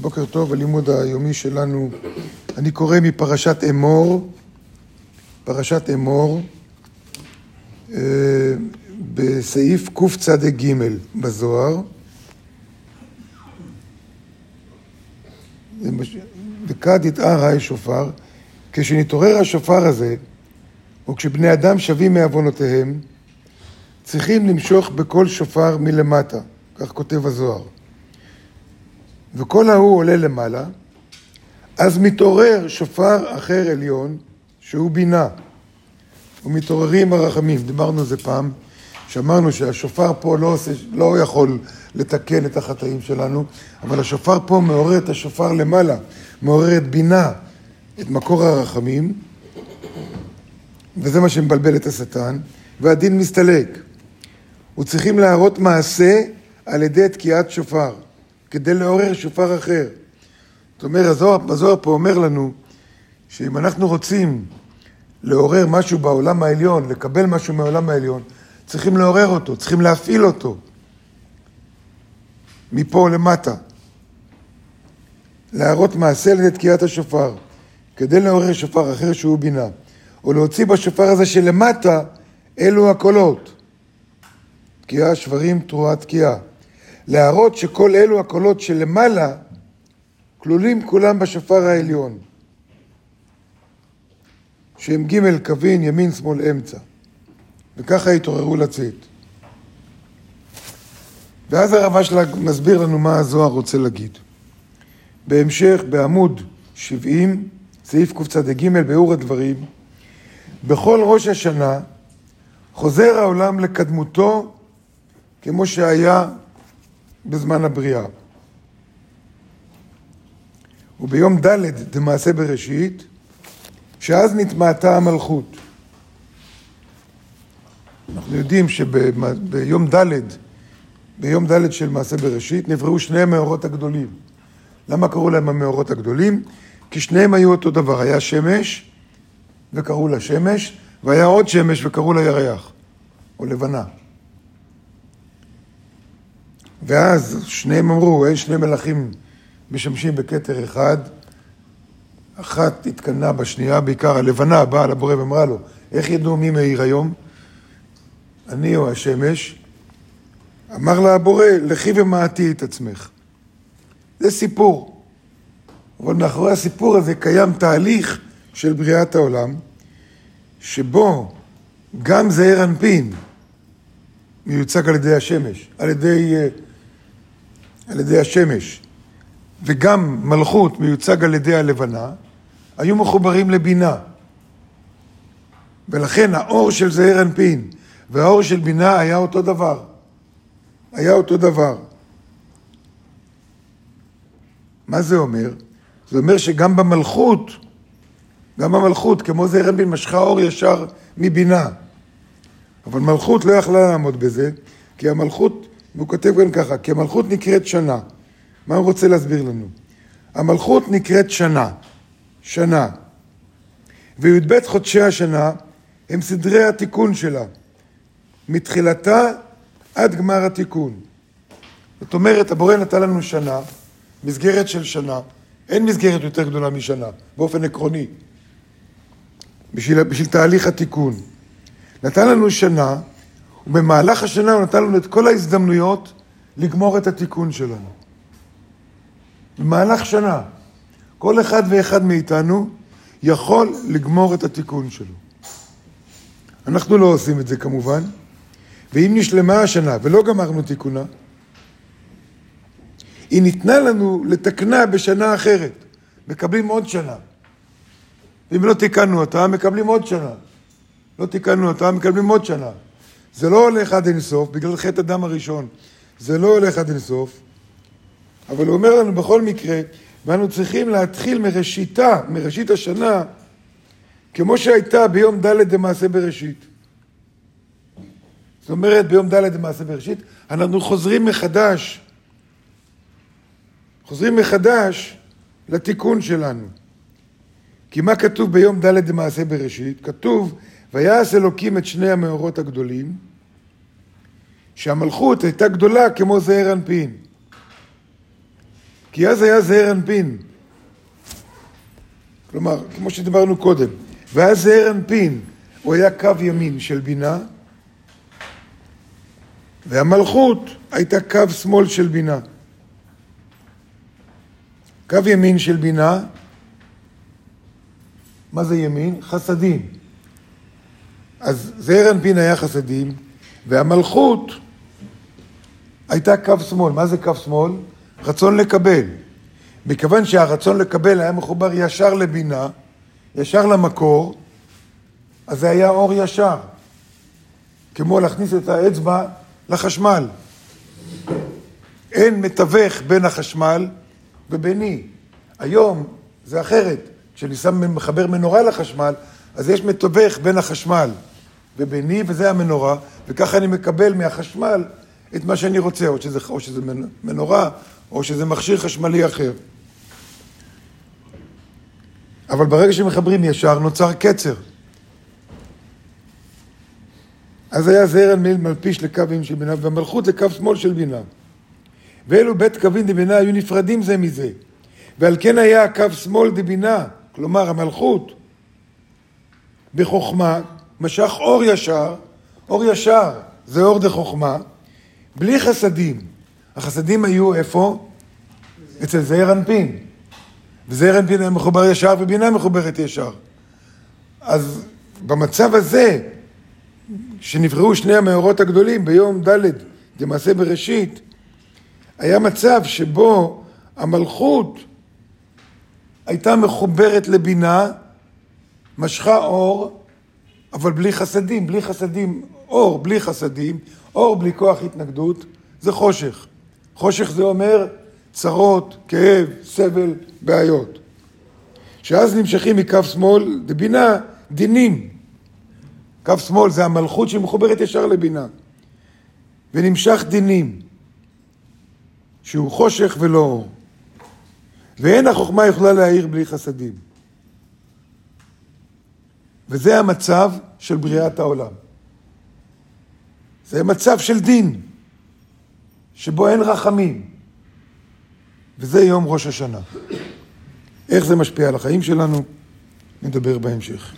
בוקר טוב, הלימוד היומי שלנו. אני קורא מפרשת אמור, פרשת אמור, אה, בסעיף קצ"ג בזוהר. וכד יתאר היי שופר, כשנתעורר השופר הזה, או כשבני אדם שבים מעוונותיהם, צריכים למשוך בקול שופר מלמטה, כך כותב הזוהר. וכל ההוא עולה למעלה, אז מתעורר שופר אחר עליון, שהוא בינה. ומתעוררים הרחמים. דיברנו על זה פעם, שאמרנו שהשופר פה לא, עושה, לא יכול לתקן את החטאים שלנו, אבל השופר פה מעורר את השופר למעלה, מעורר את בינה, את מקור הרחמים, וזה מה שמבלבל את השטן, והדין מסתלק. וצריכים להראות מעשה על ידי תקיעת שופר. כדי לעורר שופר אחר. זאת אומרת, הזוהר, הזוהר פה אומר לנו שאם אנחנו רוצים לעורר משהו בעולם העליון, לקבל משהו מהעולם העליון, צריכים לעורר אותו, צריכים להפעיל אותו. מפה למטה. להראות מעשה על תקיעת השופר, כדי לעורר שופר אחר שהוא בינה, או להוציא בשופר הזה שלמטה אלו הקולות. תקיעה, שברים, תרועה, תקיעה. להראות שכל אלו הקולות שלמעלה כלולים כולם בשופר העליון, שהם ג' קווין, ימין, שמאל, אמצע. וככה התעוררו לצאת. ואז הרב אשלג מסביר לנו מה הזוהר רוצה להגיד. בהמשך, בעמוד 70, סעיף קצ"ג, ביאור הדברים, בכל ראש השנה חוזר העולם לקדמותו כמו שהיה בזמן הבריאה. וביום ד' דמעשה בראשית, שאז נתמעטה המלכות. אנחנו יודעים שביום ד', ביום ד' של מעשה בראשית, נבראו שני המאורות הגדולים. למה קראו להם המאורות הגדולים? כי שניהם היו אותו דבר, היה שמש וקראו לה שמש, והיה עוד שמש וקראו לה ירח, או לבנה. ואז שניהם אמרו, אין שני מלכים משמשים בכתר אחד, אחת התקנאה בשנייה, בעיקר הלבנה באה לבורא ואמרה לו, איך ידעו מי מאיר היום? אני או השמש? אמר לה הבורא, לכי ומעטי את עצמך. זה סיפור. אבל מאחורי הסיפור הזה קיים תהליך של בריאת העולם, שבו גם זעיר אנפין מיוצג על ידי השמש, על ידי אה, על ידי השמש, וגם מלכות מיוצג על ידי הלבנה, היו מחוברים לבינה. ולכן האור של זעיר אנפין והאור של בינה היה אותו דבר. היה אותו דבר. מה זה אומר? זה אומר שגם במלכות, גם במלכות, כמו זעיר אנפין, משכה אור ישר מבינה. אבל מלכות לא יכלה לעמוד בזה, כי המלכות והוא כותב כאן ככה, כי המלכות נקראת שנה. מה הוא רוצה להסביר לנו? המלכות נקראת שנה. שנה. וי"ב חודשי השנה הם סדרי התיקון שלה. מתחילתה עד גמר התיקון. זאת אומרת, הבורא נתן לנו שנה, מסגרת של שנה. אין מסגרת יותר גדולה משנה, באופן עקרוני. בשביל, בשביל תהליך התיקון. נתן לנו שנה, ובמהלך השנה הוא נתן לנו את כל ההזדמנויות לגמור את התיקון שלנו. במהלך שנה, כל אחד ואחד מאיתנו יכול לגמור את התיקון שלו. אנחנו לא עושים את זה כמובן, ואם נשלמה השנה ולא גמרנו תיקונה, היא ניתנה לנו לתקנה בשנה אחרת, מקבלים עוד שנה. אם לא תיקנו אותה, מקבלים עוד שנה. לא תיקנו אותה, מקבלים עוד שנה. זה לא הולך עד אינסוף, בגלל חטא הדם הראשון. זה לא הולך עד אינסוף, אבל הוא אומר לנו בכל מקרה, ואנו צריכים להתחיל מראשיתה, מראשית השנה, כמו שהייתה ביום ד' דמעשה בראשית. זאת אומרת, ביום ד' דמעשה בראשית, אנחנו חוזרים מחדש, חוזרים מחדש לתיקון שלנו. כי מה כתוב ביום ד' דמעשה בראשית? כתוב, ויעש אלוקים את שני המאורות הגדולים, שהמלכות הייתה גדולה כמו זעיר אנפין. כי אז היה זעיר אנפין. כלומר, כמו שדיברנו קודם, ואז זעיר אנפין, הוא היה קו ימין של בינה, והמלכות הייתה קו שמאל של בינה. קו ימין של בינה, מה זה ימין? חסדים. אז זעיר אנפין היה חסדים, והמלכות הייתה קו שמאל. מה זה קו שמאל? רצון לקבל. מכיוון שהרצון לקבל היה מחובר ישר לבינה, ישר למקור, אז זה היה אור ישר. כמו להכניס את האצבע לחשמל. אין מתווך בין החשמל וביני. היום זה אחרת. כשאני שם, מחבר מנורה לחשמל, אז יש מתווך בין החשמל וביני, וזה המנורה, וככה אני מקבל מהחשמל את מה שאני רוצה, או שזה, או שזה מנורה, או שזה מכשיר חשמלי אחר. אבל ברגע שמחברים ישר, נוצר קצר. אז היה זעיר אנפין מלפיש לקווים של בינה, והמלכות לקו שמאל של בינה. ואלו בית קווים דבינה היו נפרדים זה מזה. ועל כן היה הקו שמאל דבינה, כלומר המלכות, בחוכמה, משך אור ישר, אור ישר זה אור דחוכמה, בלי חסדים. החסדים היו איפה? אצל זעיר אנפין. וזעיר אנפין היה מחובר ישר ובינה מחוברת ישר. אז במצב הזה, שנבראו שני המאורות הגדולים ביום ד' למעשה בראשית, היה מצב שבו המלכות הייתה מחוברת לבינה, משכה אור, אבל בלי חסדים, בלי חסדים, אור בלי חסדים, אור בלי כוח התנגדות, זה חושך. חושך זה אומר צרות, כאב, סבל, בעיות. שאז נמשכים מקו שמאל לבינה דינים. קו שמאל זה המלכות שמחוברת ישר לבינה. ונמשך דינים, שהוא חושך ולא אור. ואין החוכמה יכולה להאיר בלי חסדים. וזה המצב של בריאת העולם. זה מצב של דין, שבו אין רחמים. וזה יום ראש השנה. איך זה משפיע על החיים שלנו, נדבר בהמשך.